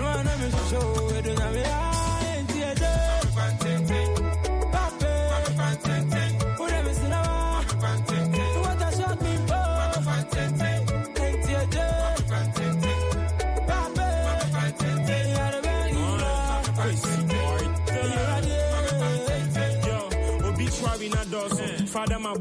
Father, my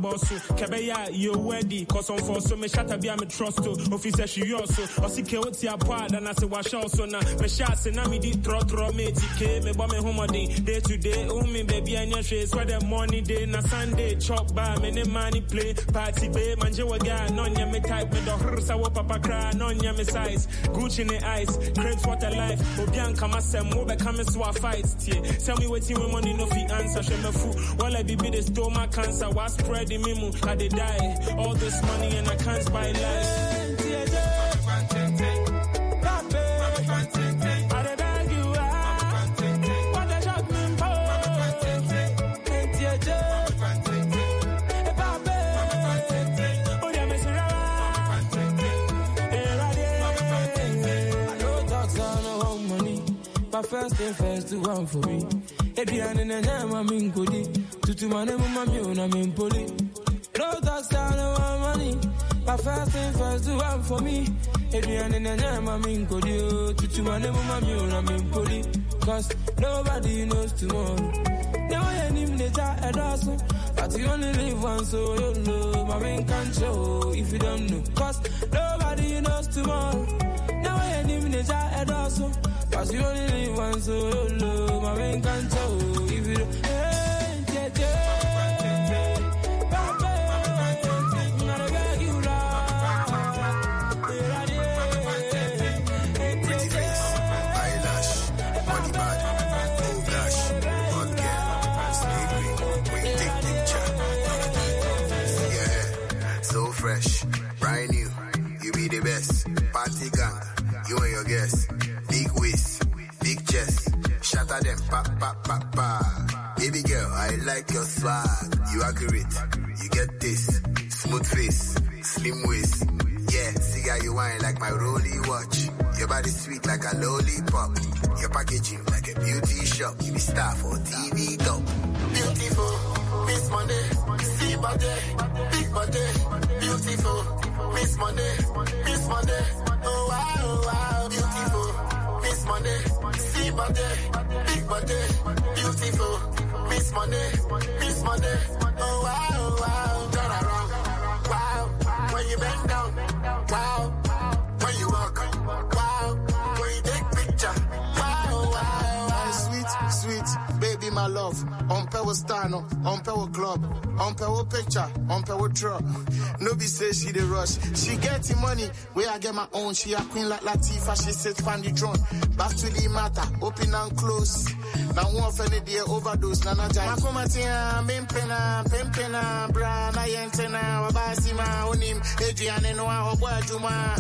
boss, Kebeya, you ready? Cause on for so me shut up, me trust to. Officer, she also, or see Kewoti apart, and I say, wash also now. Me shots and I me did throw throw me TK, me bomb me home day to day. Oh, me baby, and your face, where the money day, na Sunday, chop by me, ne money play, party bay, manje waga, non ya me type, me the hursa, wa papa cry, non ya me size, Gucci in the ice, create water life, Obianca, my sem, wo be come so I fight, tell me what you money no fee answer, show me food, while I be be the stomach cancer, was spreading me mo, I dey die. All this money and I can't buy life. First thing first, do one for me. Adrian and I'm in goody. Tutu mane mama mi una min poli. No talks down no one money. But first thing first, do one for me. I'm in mane mama mi una min poli. Cause nobody knows tomorrow. Now I ain't even the a dozen. But you only live once, so you know. My main can't show if you don't know. Cause nobody knows tomorrow. Now I ain't even the a dozen. Cause you only live once, so you know. My main can't show if you don't. Hey, Them, pa pa pa pa. Baby girl, I like your swag. You accurate, you get this. Smooth face, slim waist. Yeah, see how you wine like my rolly watch. Your body sweet like a lollipop. Your packaging like a beauty shop. You be star for TV top. Beautiful, Miss Monday, see body, big body, beautiful, Miss Monday, Miss Monday. Oh wow, oh wow, Monday, see body, big body, beautiful, Miss Monday, Miss Monday. Oh wow, wow, turn around, wow, when you bend down, wow, when you walk, wow, when you take picture, wow, wow, wow. Sweet, sweet, baby, my love. On power stano, on power club, on power picture, on power drop. No be say she the rush. She getting money, where I get my own. She a queen like Latifah, she sit fan the drone. Back to the matter, open and close. Now one for the day overdose, nana jai. Makoma tia, mimpena, pimpena, bra, na yentena, wabasi ma, onim, Adrian and wa, obwa juma,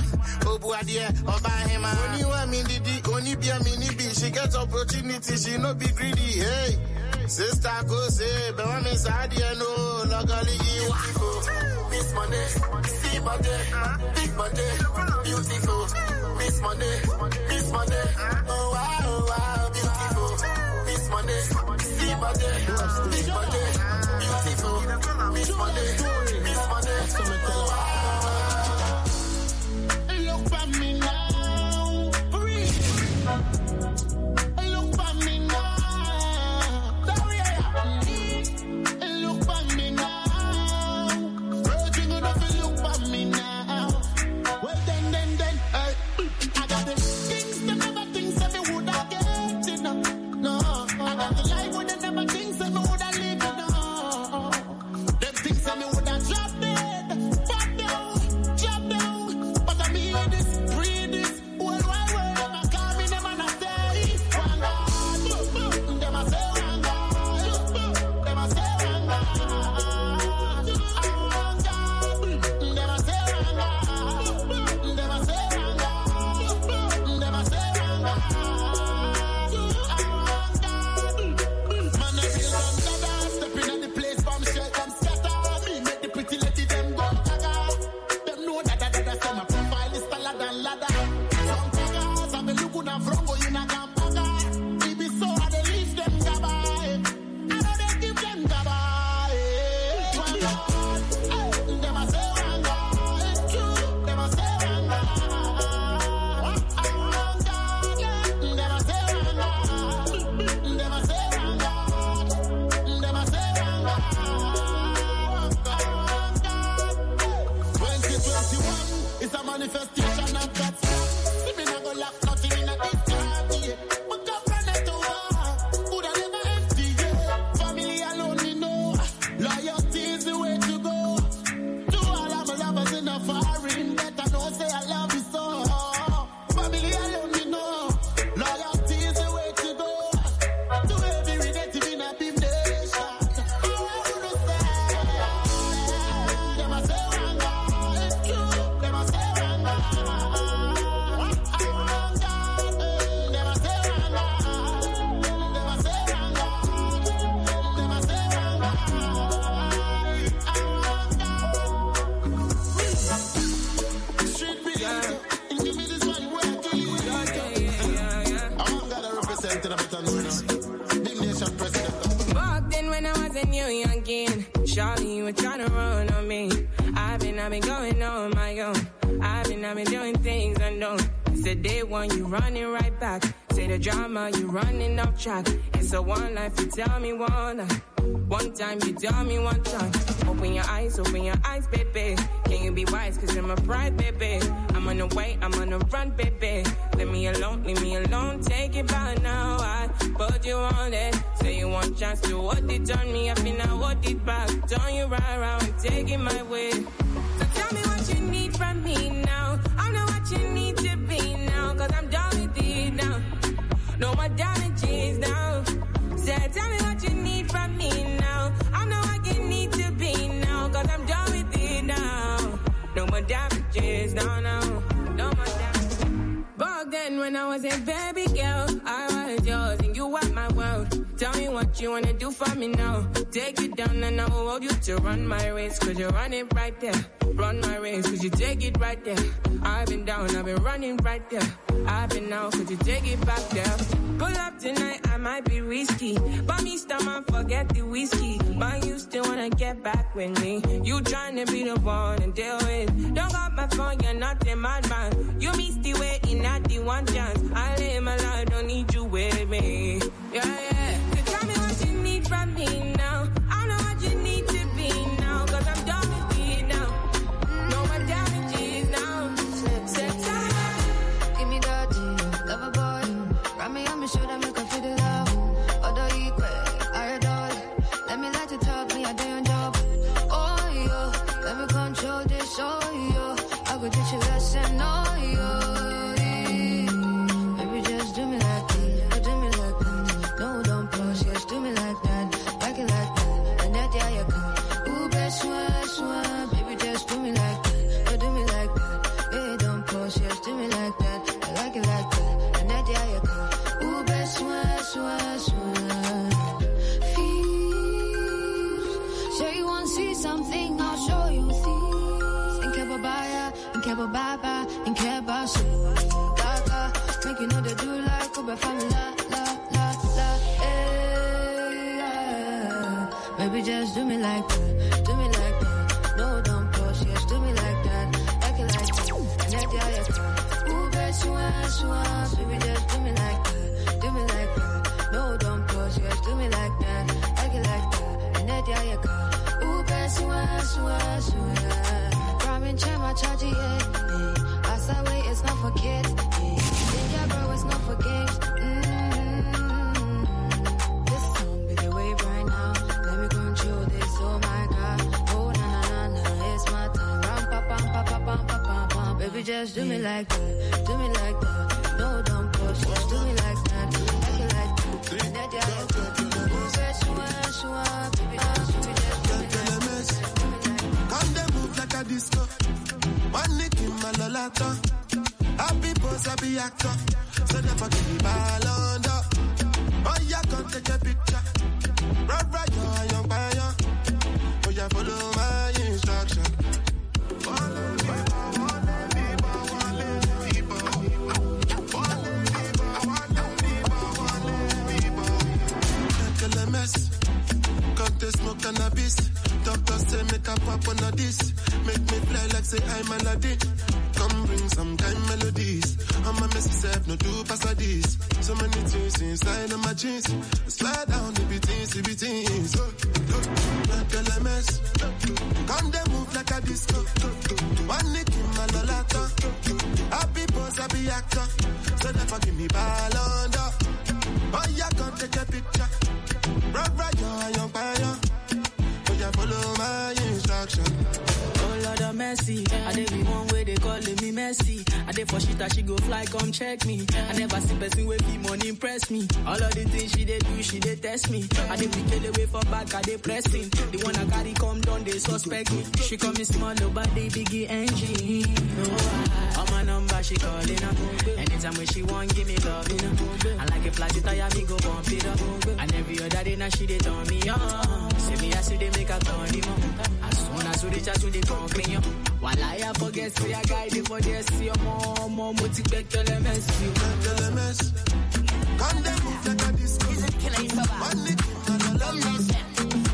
obu adie, oba hema. Oni wa mi didi, oni bia mi ni bi. She get opportunity, she no be greedy, hey. Sister say, but me sad, you know, luckily you Miss Monday, see body, big body, beautiful. Miss Monday, Miss Monday, oh wow, oh wow, beautiful. Miss Monday, see body, big body, beautiful. Miss Monday, track. It's a one life, you tell me one life. One time, you tell me one time. Open your eyes, open your eyes, baby. Can you be wise? Cause I'm a pride, baby. I'm on the way, I'm on the run, baby. Leave me alone, leave me alone. Take it back now. I put you on it. Say you want chance to what it on me. I feel now what it back. Turn you right around, take it my way. Say, tell me what you need from me now. I know what you need to be now. Cause I'm done with it now. No more damages now, now. No more damages. Back then when I was a baby girl, you wanna do for me now. Take it down and I will hold you to run my race. Cause you run it right there. Run my race cause you take it right there. I've been down, I've been running right there. I've been out cause you take it back there. Pull up tonight, I might be risky. But me stomach, forget the whiskey. But you still wanna get back with me. You tryna be the one and deal with. Don't got my phone, you're not a madman. You missed the way in at the one chance. I live my life, don't need you with me. Yeah, yeah. Kebabaya, in Kebababa, in Kebasu. Gaga, make you know they do like Uber family, la, la, la, la, eh, yeah. Baby, just do me like that, do me like that. No, don't push, yes, do me like that. Like it like that, and that, yeah, yeah. Ooh, best one, one. Baby, just do me like that, do me like that. No, don't push, yes, do me like that. Like it like that, and that, yeah, yeah. Ooh, best one, one, one. Ramen chama chaji, yeah, yeah. As I wait, it's not for kids, yeah. Bro, it's not for games. Mm-hmm. This song be the wave right now. Let me control this, oh my god. Oh. Baby, just do me like that, do me like that. No, don't push, just do me like that, like it like that. And that, yeah, yeah, yeah. Ooh, best one, one, baby, just do me just do me like that. Come they move like a disco. Happy boss, happy actor. So never give me ball under. Oh, yeah, come take a picture. Right, right, a young buyer. Oh, yeah, follow my instruction. LMS. Cut the smoke cannabis. Doctor say make a pop on a this. Make me fly like say I'm Aladdin. Come bring some kind melodies. I'm a messy self, no two pass. So many things inside of my jeans. Slide down, it be things, it be things. Not girl, I mess. Come, they move like a disco. One nick in my lolata. Happy pose, happy actor. So never give me ball under. Boy, you come take a picture. Rock, rock, you're Oh mercy, I dey be one way they calling me messy. I dey for shit she go fly, come check me. I never see person with be money impress me. All of the things she dey do, she dey test me. I dey be kill away for back, I dey pressing. The one I got, carry come down, they suspect me. She call me small, oh, nobody biggie engine. Oh, on my number, she calling up. Anytime when she want, give me love, you. I like a flat tire, me go bump it up. And every other day, now she dey turn me on. See me, see they make her turn him. As soon as we reach out to the concrete, yo. While I forget, say I guide it for this, see your mom, mom, what you bet, tell them, mess you. Tell them, mess. Come them move like a disco. One lick, and a love.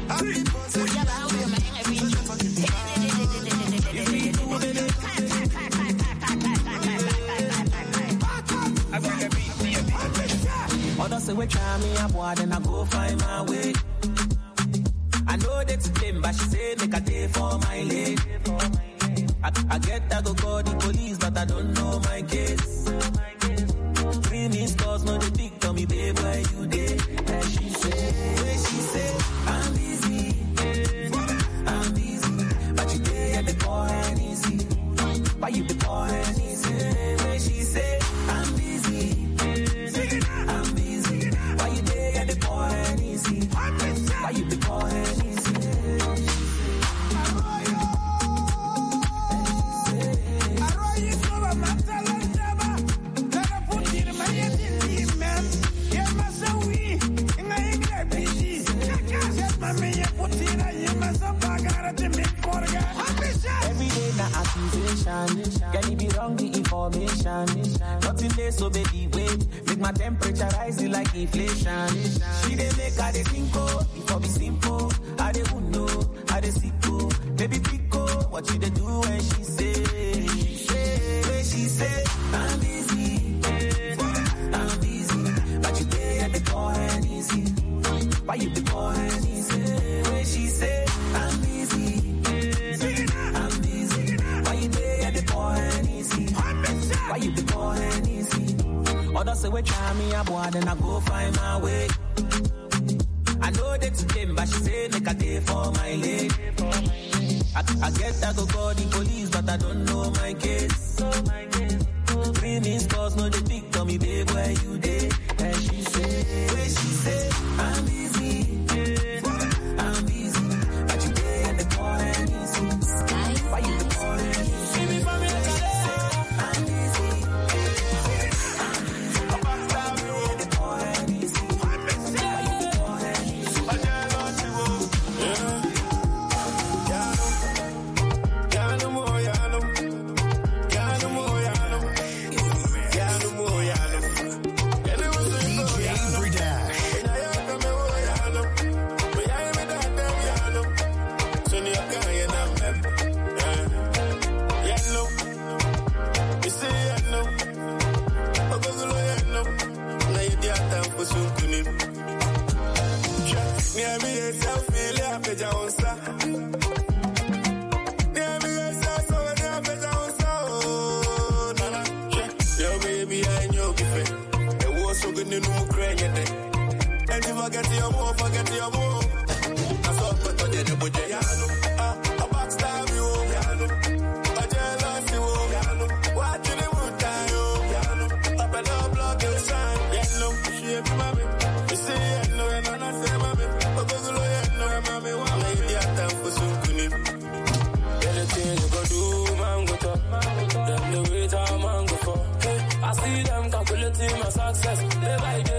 Happy birthday. Others say we try me a boy, then I go find my way. I know they blame, but she say make a day for my lady. I, I get that go call the police, but I don't inflation. Calculating my success. Day by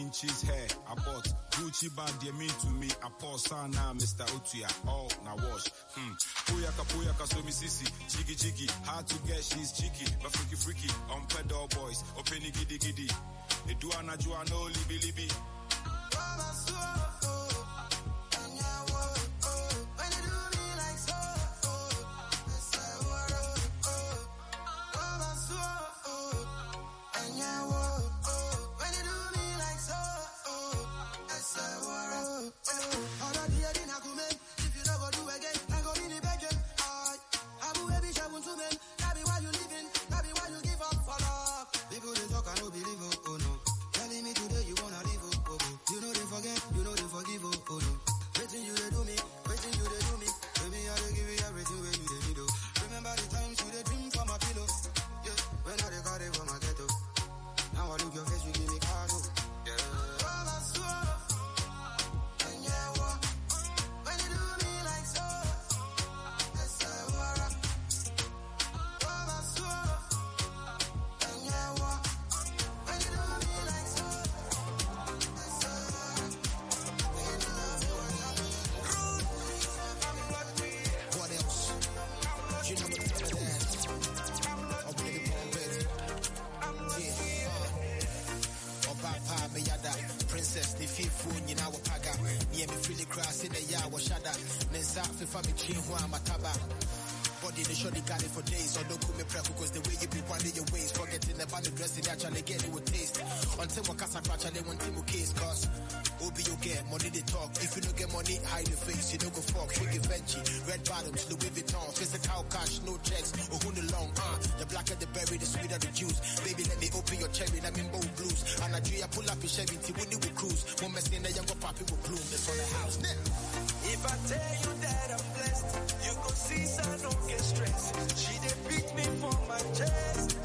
inches hair. I bought Gucci bag, they mean to me. I pour sana, Mr. Otuya. Oh, now wash. Hmm. Puyaka, puyaka, so me sissy. Cheeky, cheeky. Hard to get, she's cheeky. But freaky, freaky. On pedal boys. Open giddy, giddy. Eduana, no Libby, Libby. afuo nyinaa wɔpaga neɛ mefiri de kraa I'm shattered. Nensa, wɔhyada ne nsa fefa mekyi ho a mataba body, they surely got it for days. so don't cool me prep, because the way you be one your ways. Forgetting about the dressing, actually get it with taste. Until what casa actually they want with case, cause be you get money they talk. If you don't get money, hide your face, you don't go fuck. Quick Vinci, red bottoms, Louis Vuitton, physical cash, no checks, or who the long, uh, the blacker the berry, the sweeter the juice. Baby, let me open your cherry, let me bowl blues. And I dream, I pull up in Chevy, T, Woody will cruise. One mess in the younger poppy will bloom, that's on the house. Now. If I tell you that I'm blessed, you go see I don't get stressed. She did beat me for my chest.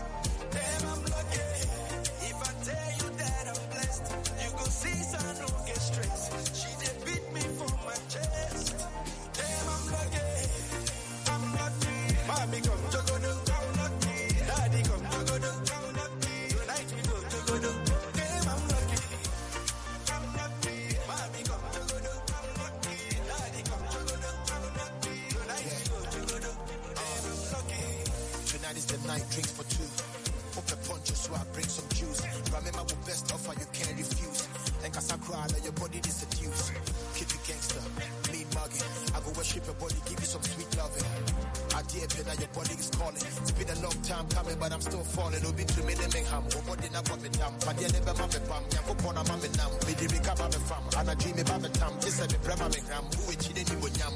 That your is calling. It's been a long time coming, but I'm still falling. Obi to me, they make ham. Oh, body na me dam. My dear never mame bam. Yanko pona mame nam. Me di rika mame fam. And I dream me mame tam. This me brema me gram. Who it chide ni mo nyam.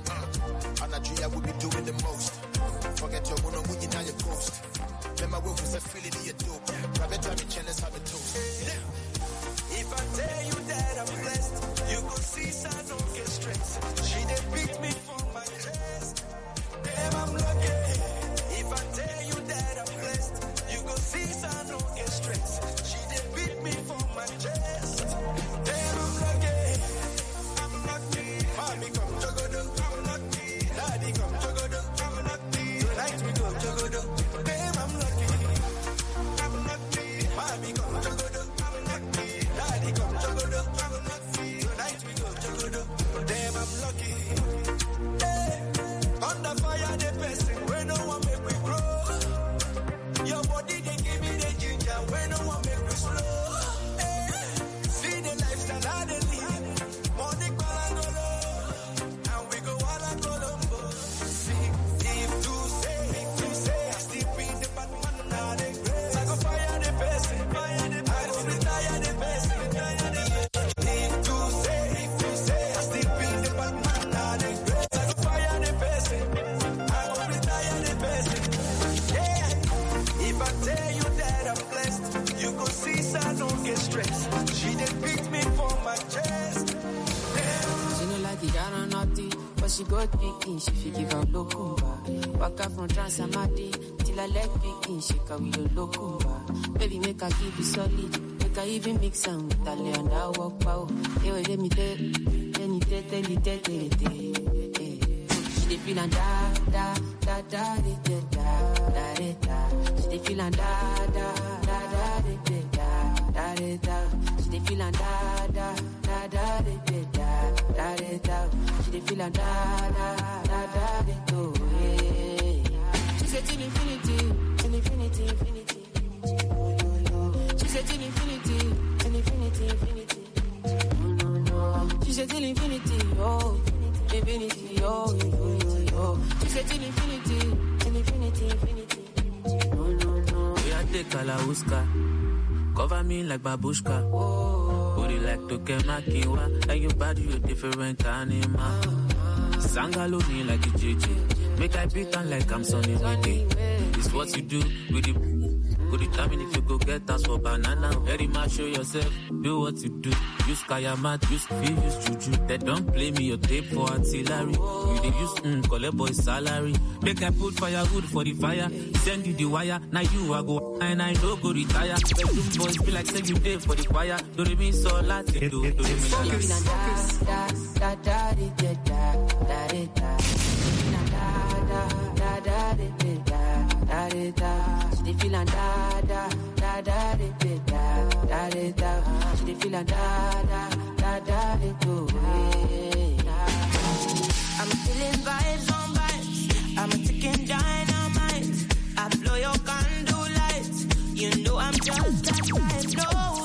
And I dream I will be doing the most. Forget your mono, you now your ghost. My will was a feeling in your dope. Private time, me challenge, have a toast. If I tell you even mix am with and I walk pow. Wait, let me tell, let me tell, tell, tell, tell, tell. She dey feel and da, till infinity, till infinity, infinity. No, no, no. We are take Kalauska. Cover me like babushka. Booty like Tokemakiwa. And your body, you different animal. Sangalo me like a JJ. Make I beat on like I'm Sonny Wendy. It's what you do with the Go determine if you go get us for banana. Very much show yourself, do what you do. Use kaya mat, use fee, use juju. They don't play me your tape for artillery. You dey use mm, collect boy salary. Make I put firewood for the fire. Send you the wire. Now you I go and I no go retire. Bedroom boys be like say you day for the choir. Do re mi so lati do do re mi She la dey feel and da, da, da, da, da, da, da, da, da. She dey feel and da, da, I'm feeling vibes on vibes. I'm a ticking dynamite. I blow your candle lights. You know I'm just that type. No,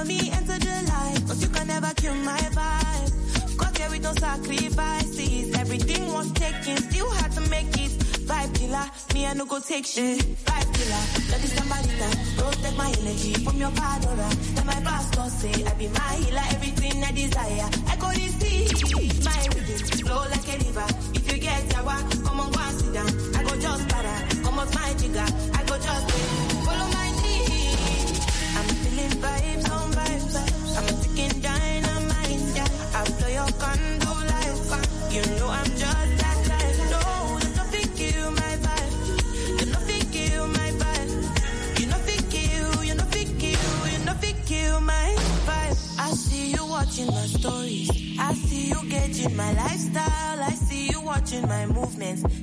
of me, enter the light. Cause you can never kill my vibe. Got here with no sacrifices. Everything was taken, still had to make it. Vibe killer, me I no go take shit. Vibe killer, that is somebody that protect my energy from your padora. Then my pastor say I be my healer, everything I desire. I go this deep, my rhythm flow like a river. If you get yawa, come on go and sit down. I go just para, come out my jigger. I go just follow my lead. I'm feeling vibes on vibes. Movements.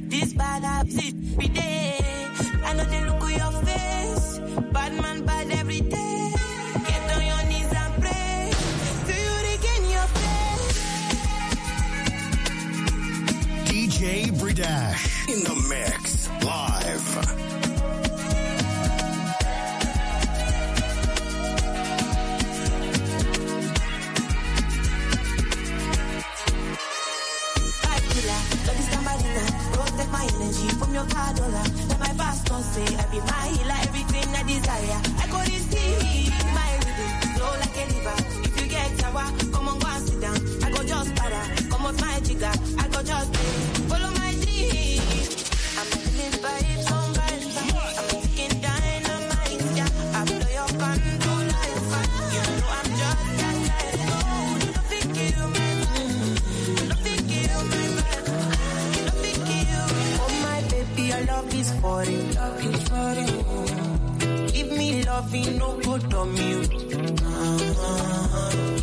Loving, no good on you.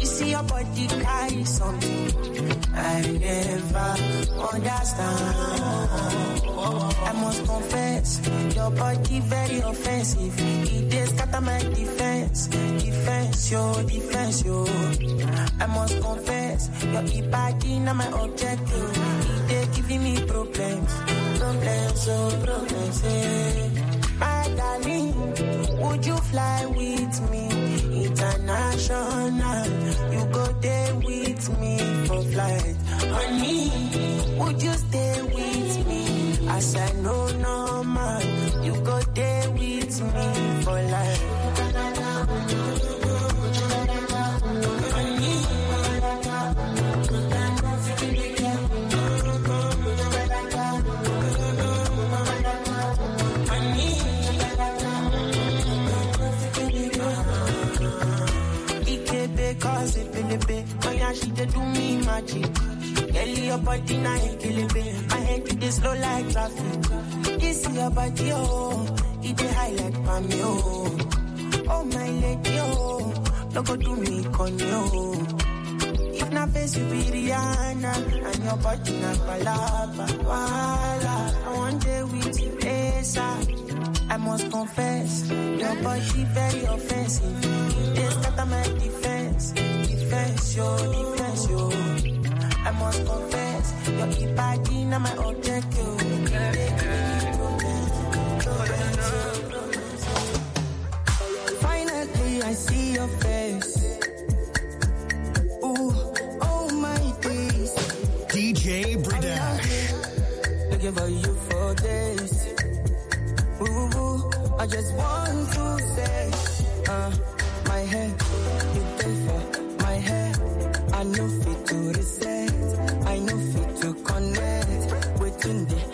You see your body carry something I never understand. I must confess, your body very offensive. It is scatter my defense, defense, your defense, yo. I must confess, your body not my objective. It dey giving me problems, problems, oh problems. eh. Your body na ekelebe My head it dey slow like traffic. This your body, oh. It dey high like palmy, oh. Oh my lady, oh. No go do me conny, oh. If na face you be Rihanna And your body na palapa Wala. I want day with you ASAP I must confess, your body very offensive. They scatter my defense, defense, yo, defense, yo. I must confess, your not my object, yo. They giving me problems, problems, yo, problems. Finally, I see your face. Ooh, oh my days. DJ Bridash. Looking for you for days. Ooh, I just want to say, uh, my hair, you pay for my hair. I know fit to reset, I know fit to connect. Waiting there,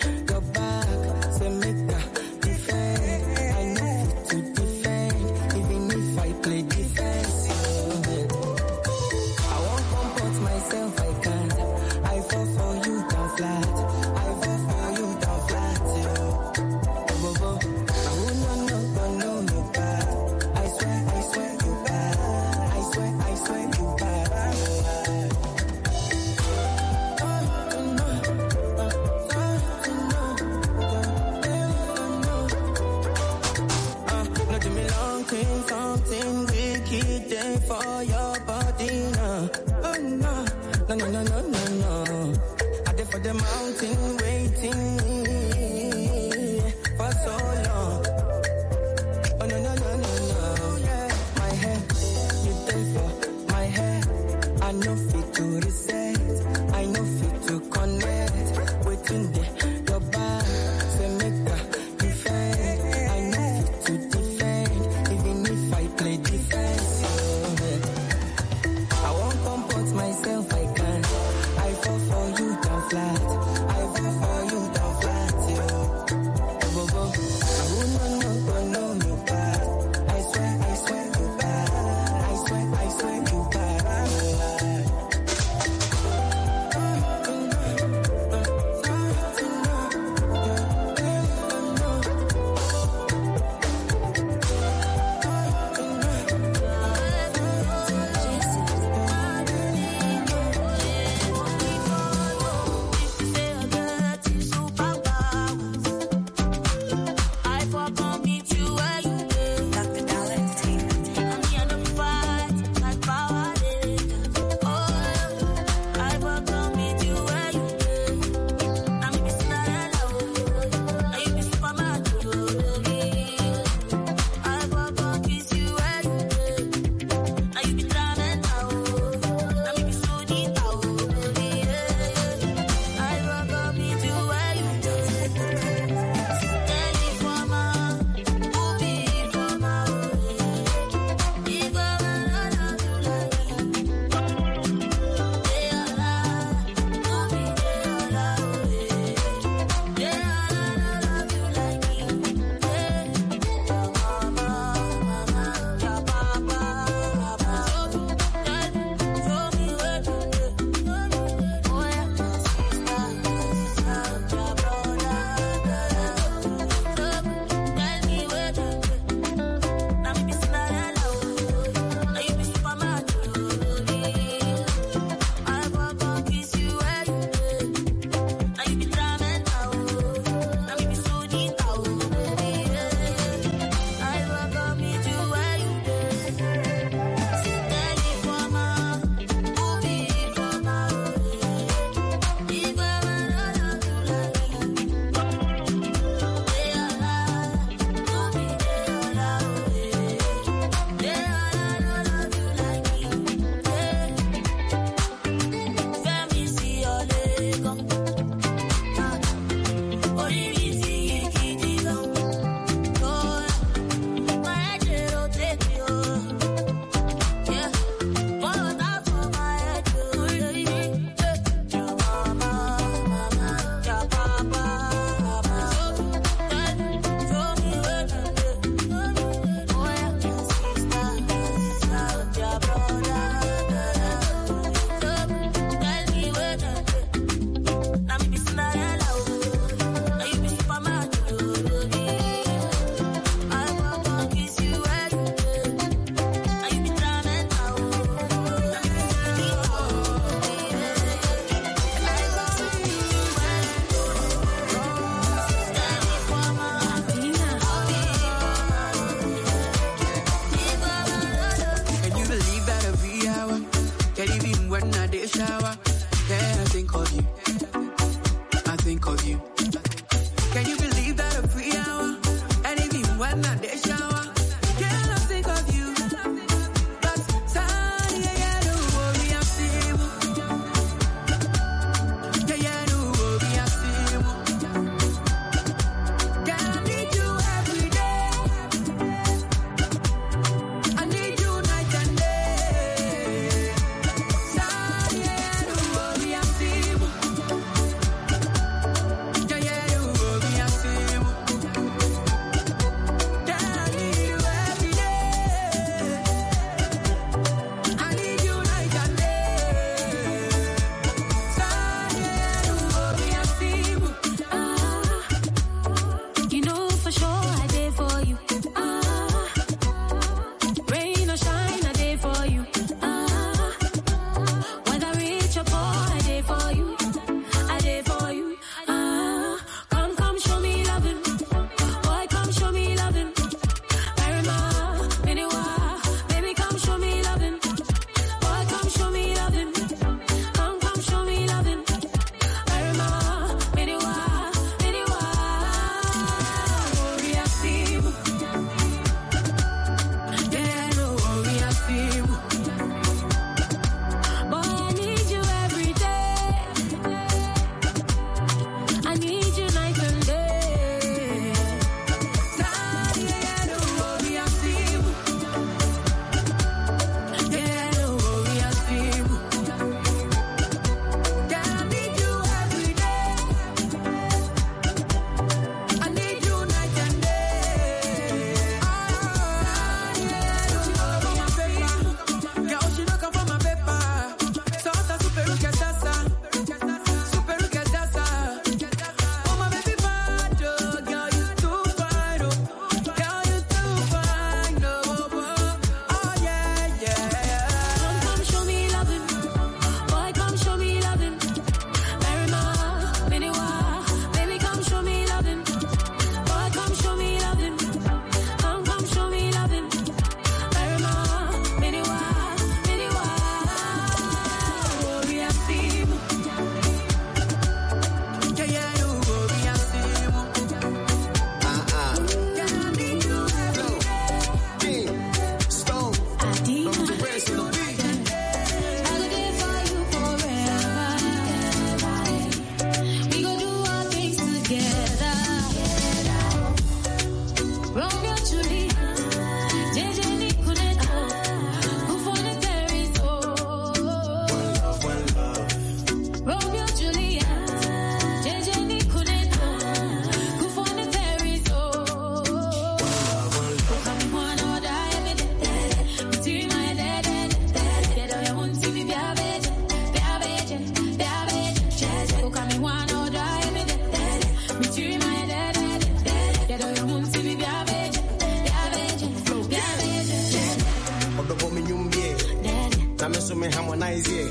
so oh, me harmonize here.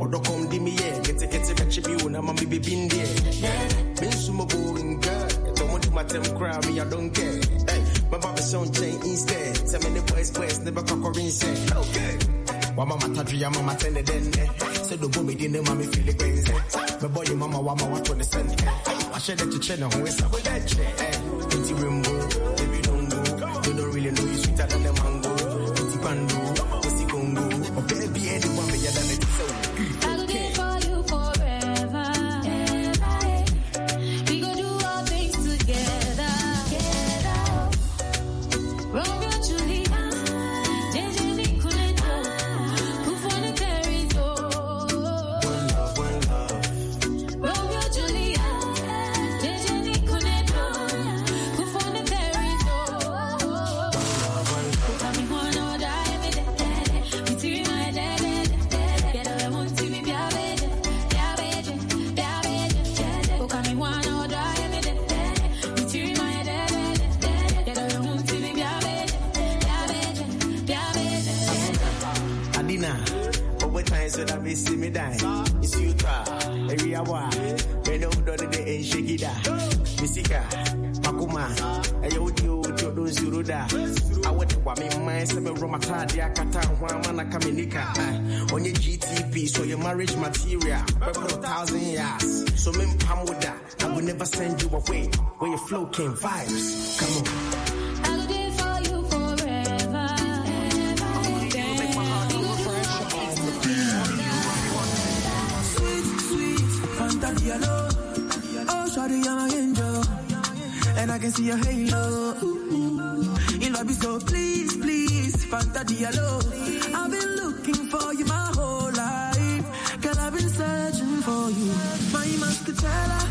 Odo come di me here, get it, get it, bet you be una mami be bin there. Been so my boring girl, don't want to my temp cry, me I don't care. Hey, my baby son chain instead, tell me the boys, boys, never cock or instead. Okay. Wama matadria mama tende dende Se do me di ne mami fili crazy. Me boy mama wama wa 20 cent Wa shede chichene huwe sa huwe deche Inti wimbo can see your halo. You love be so please, please, Fanta Diallo. I've been looking for you my whole life. Girl, I've been searching for you. My mascatella.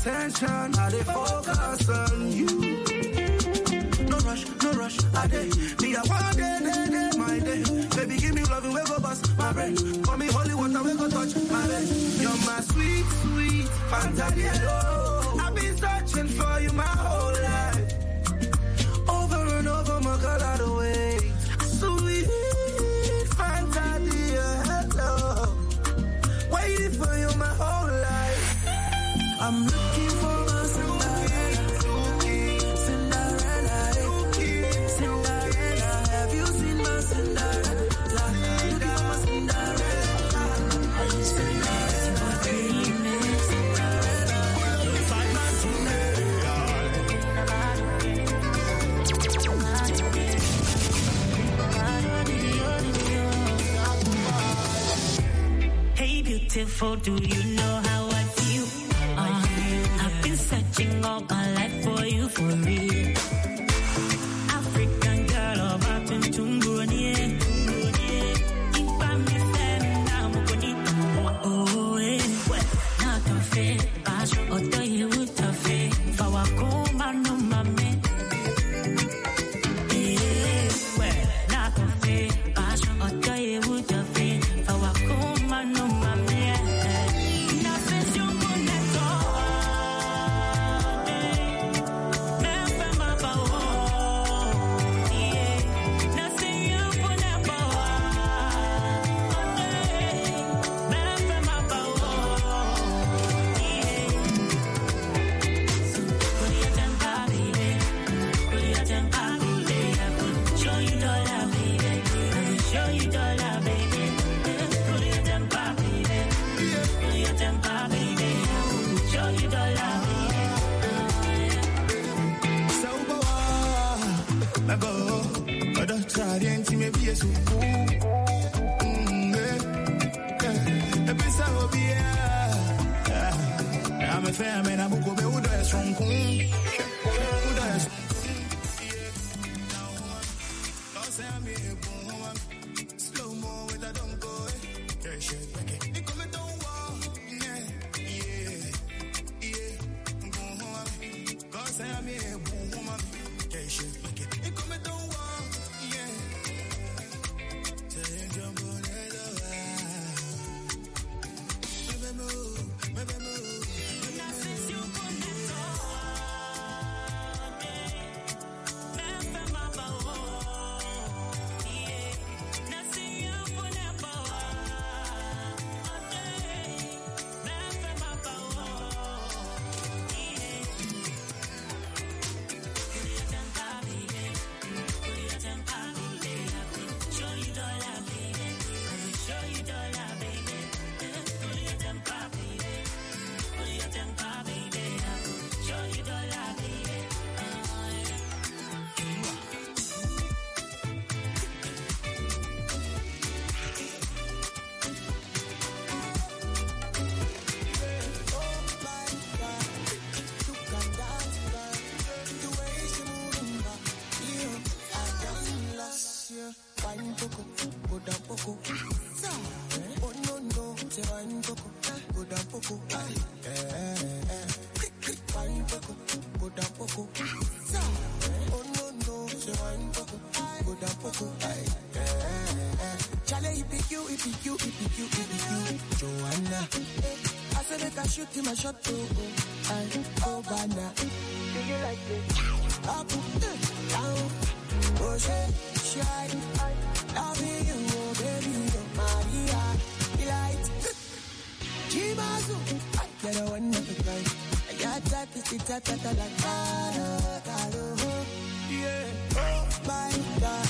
attention. I dey focus on you. No rush, no rush. I dey Be a one day, day, day, my day. Baby, give me loving, we go bust my brain. For me, holy water, we go touch my brain. You're my sweet, sweet fantasy. I've been searching for you my whole life. beautiful. Do you know how I feel? Uh, I've been searching all my life for you, for real. Ghana. I say make I shoot him a shot to oh, I go Ghana. Do you like it? Up, eh, down, oh shit, shine. Loving you, oh baby, oh Maria, delight. Jimazu, you're the one of a kind. I got that, this, it, that, that, that, like, yeah. Oh my God,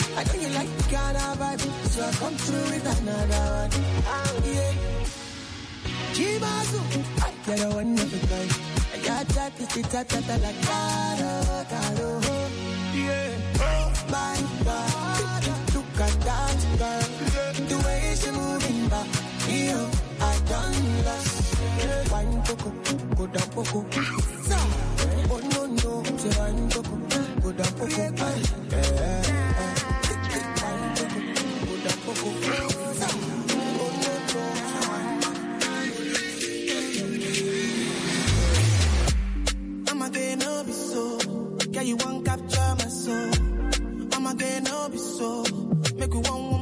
I know you like the Ghana vibe, so I come through with another one. Oh, Yeah. Jimazu, you're the one of a kind. I got that, this, it, that, that, that, like caro, caro. Yeah. Oh my God, look at that girl. The way she moving back, yo, I done lost. Wine coco, go down coco. Oh no no, say wine coco, go down coco. Capture my soul. I'm again, no be so. Make you one one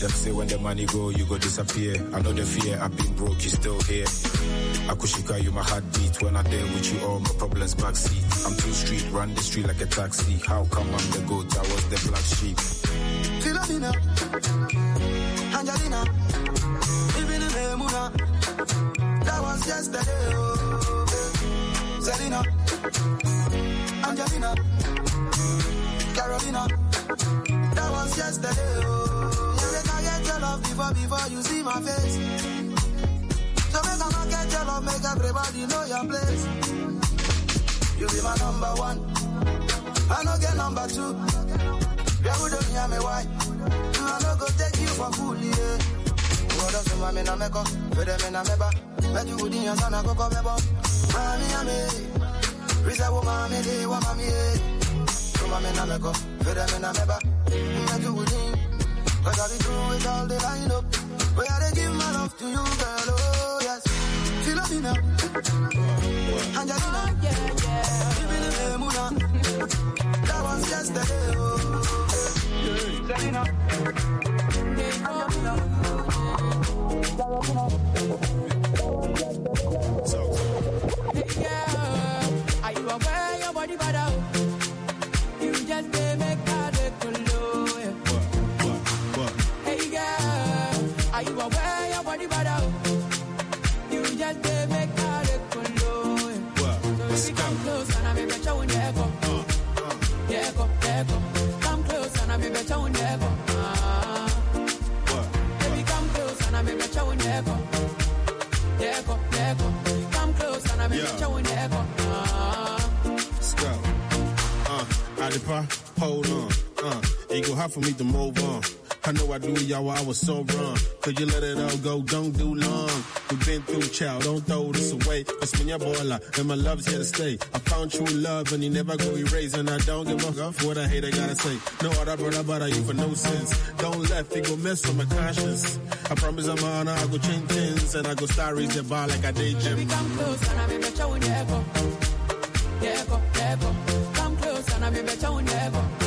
Them say when the money go, you go disappear. I know the fear. I've been broke, you still here. Akushika, you my heartbeat. When I there with you, all my problems backseat. I'm too street, run the street like a taxi. How come I'm the goat? I was the black sheep. Philomena, Angelina, even in Memuna. That was yesterday. Oh, Selena, Angelina, Carolina. That was yesterday. Oh, before you see my face. Make get your love, make everybody know your place. You be my number one. I no get number two. Yeah, we don't hear me why. I no go take you for fool, yeah. What else am I in a meko? Fede me na meba. Bet you would in your son, I go come mebo. Mami, ame. Risa wo mami, de wa mami. So mami na meko. Fede me na meba. Bet you would in. Cause I be through with all the line up. I dey give my love to you, girl, oh yes. Philomena. Angelina. Even if Emuna. That was oh. Are Let's go. Uh, Adipa, hold on. Uh, it go hard for me to move on. I know I do, y'all, I was so wrong. Could you let it all go? Don't do long. We've been through, child, don't throw this away. It's when your boy and my love's here to stay. I found true love and you never go erase. And I don't give a fuck what I hate, I gotta say. No other brother but you for no sense. Don't let it go mess with my conscience. I promise I'm honor, I go change things. And I go start raise the bar like I did Jim. Come close and I may bet you go, yeah, go. Come close and I may bet you echo.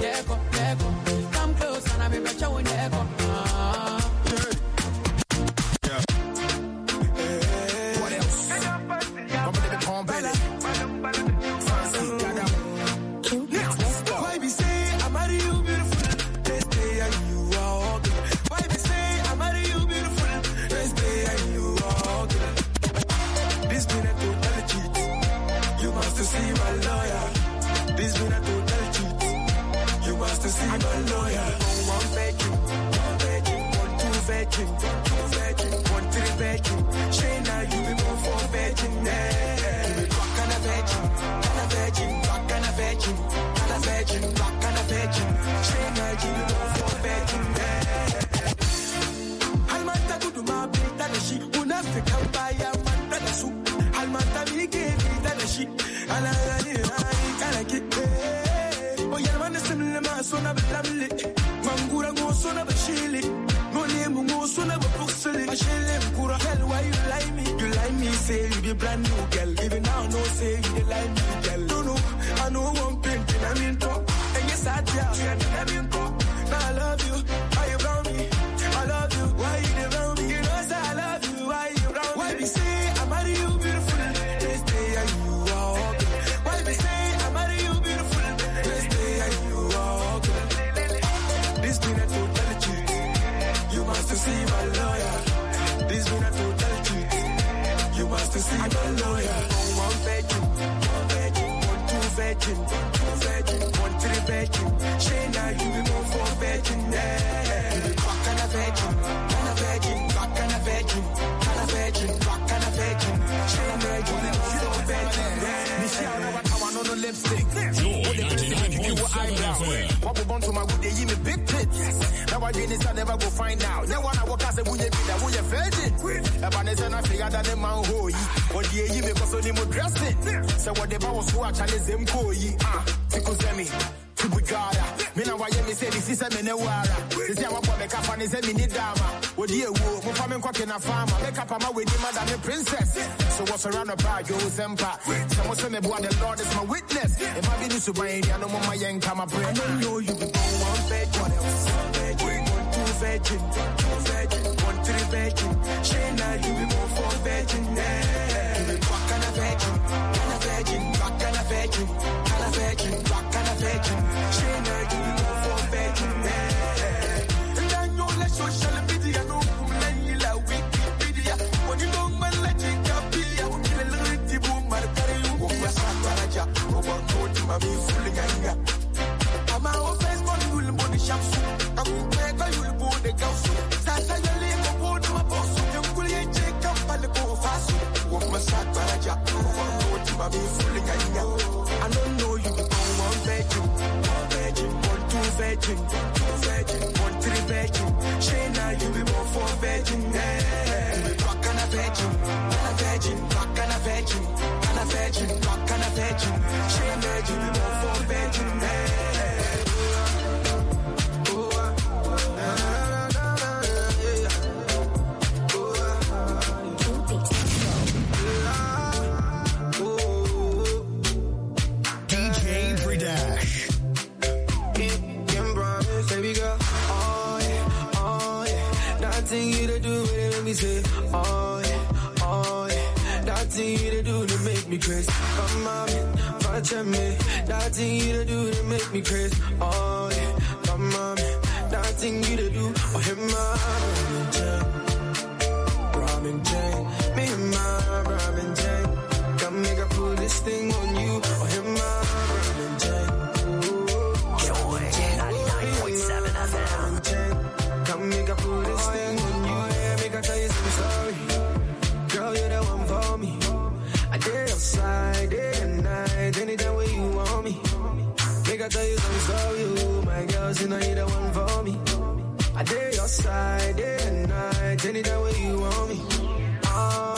Yeah, go, yeah, go. Come close and I won't echo. Ah. 99.7 What we want to my good, they give me big tits. Now I did this, I never go find out. Now when I walk, I say, Wouldn't be that, would you virgin? About this, and I figure that the man who ye. What the ye me, because only more dressing. So what the boss who actually them ko ye. Ah, tickles me. Tibugara, me na why me say this is a menewara. This is what me cap and is a mini dama. What you wo, mo fa me kwake na farmer. Make up my wedding madam princess. So what's around about yo sempa. Some say me boy the Lord is my witness. If I be this India, no more my young come up. I don't know you one virgin. What else? One one two virgin, two virgin, one three virgin. Shayna, you be born four virgin. Yeah. Virgin, two virgin, one three virgin. Shayna, you be born four virgin, yeah. Thing you to do, to make me crazy. Come on, watch me. That thing you to do, to make me crazy. Oh yeah, come on, that thing you to do, oh hit my Robin Jane, Robin Jane, me and my Robin Jane. Come make I put this thing on you, oh hit my Robin Jane. Joy 99.7 FM. Come make I put this thing I tell you sorry, oh my girl, you know you're the one for me. I did your side, day and night, anytime where you want me. Ah,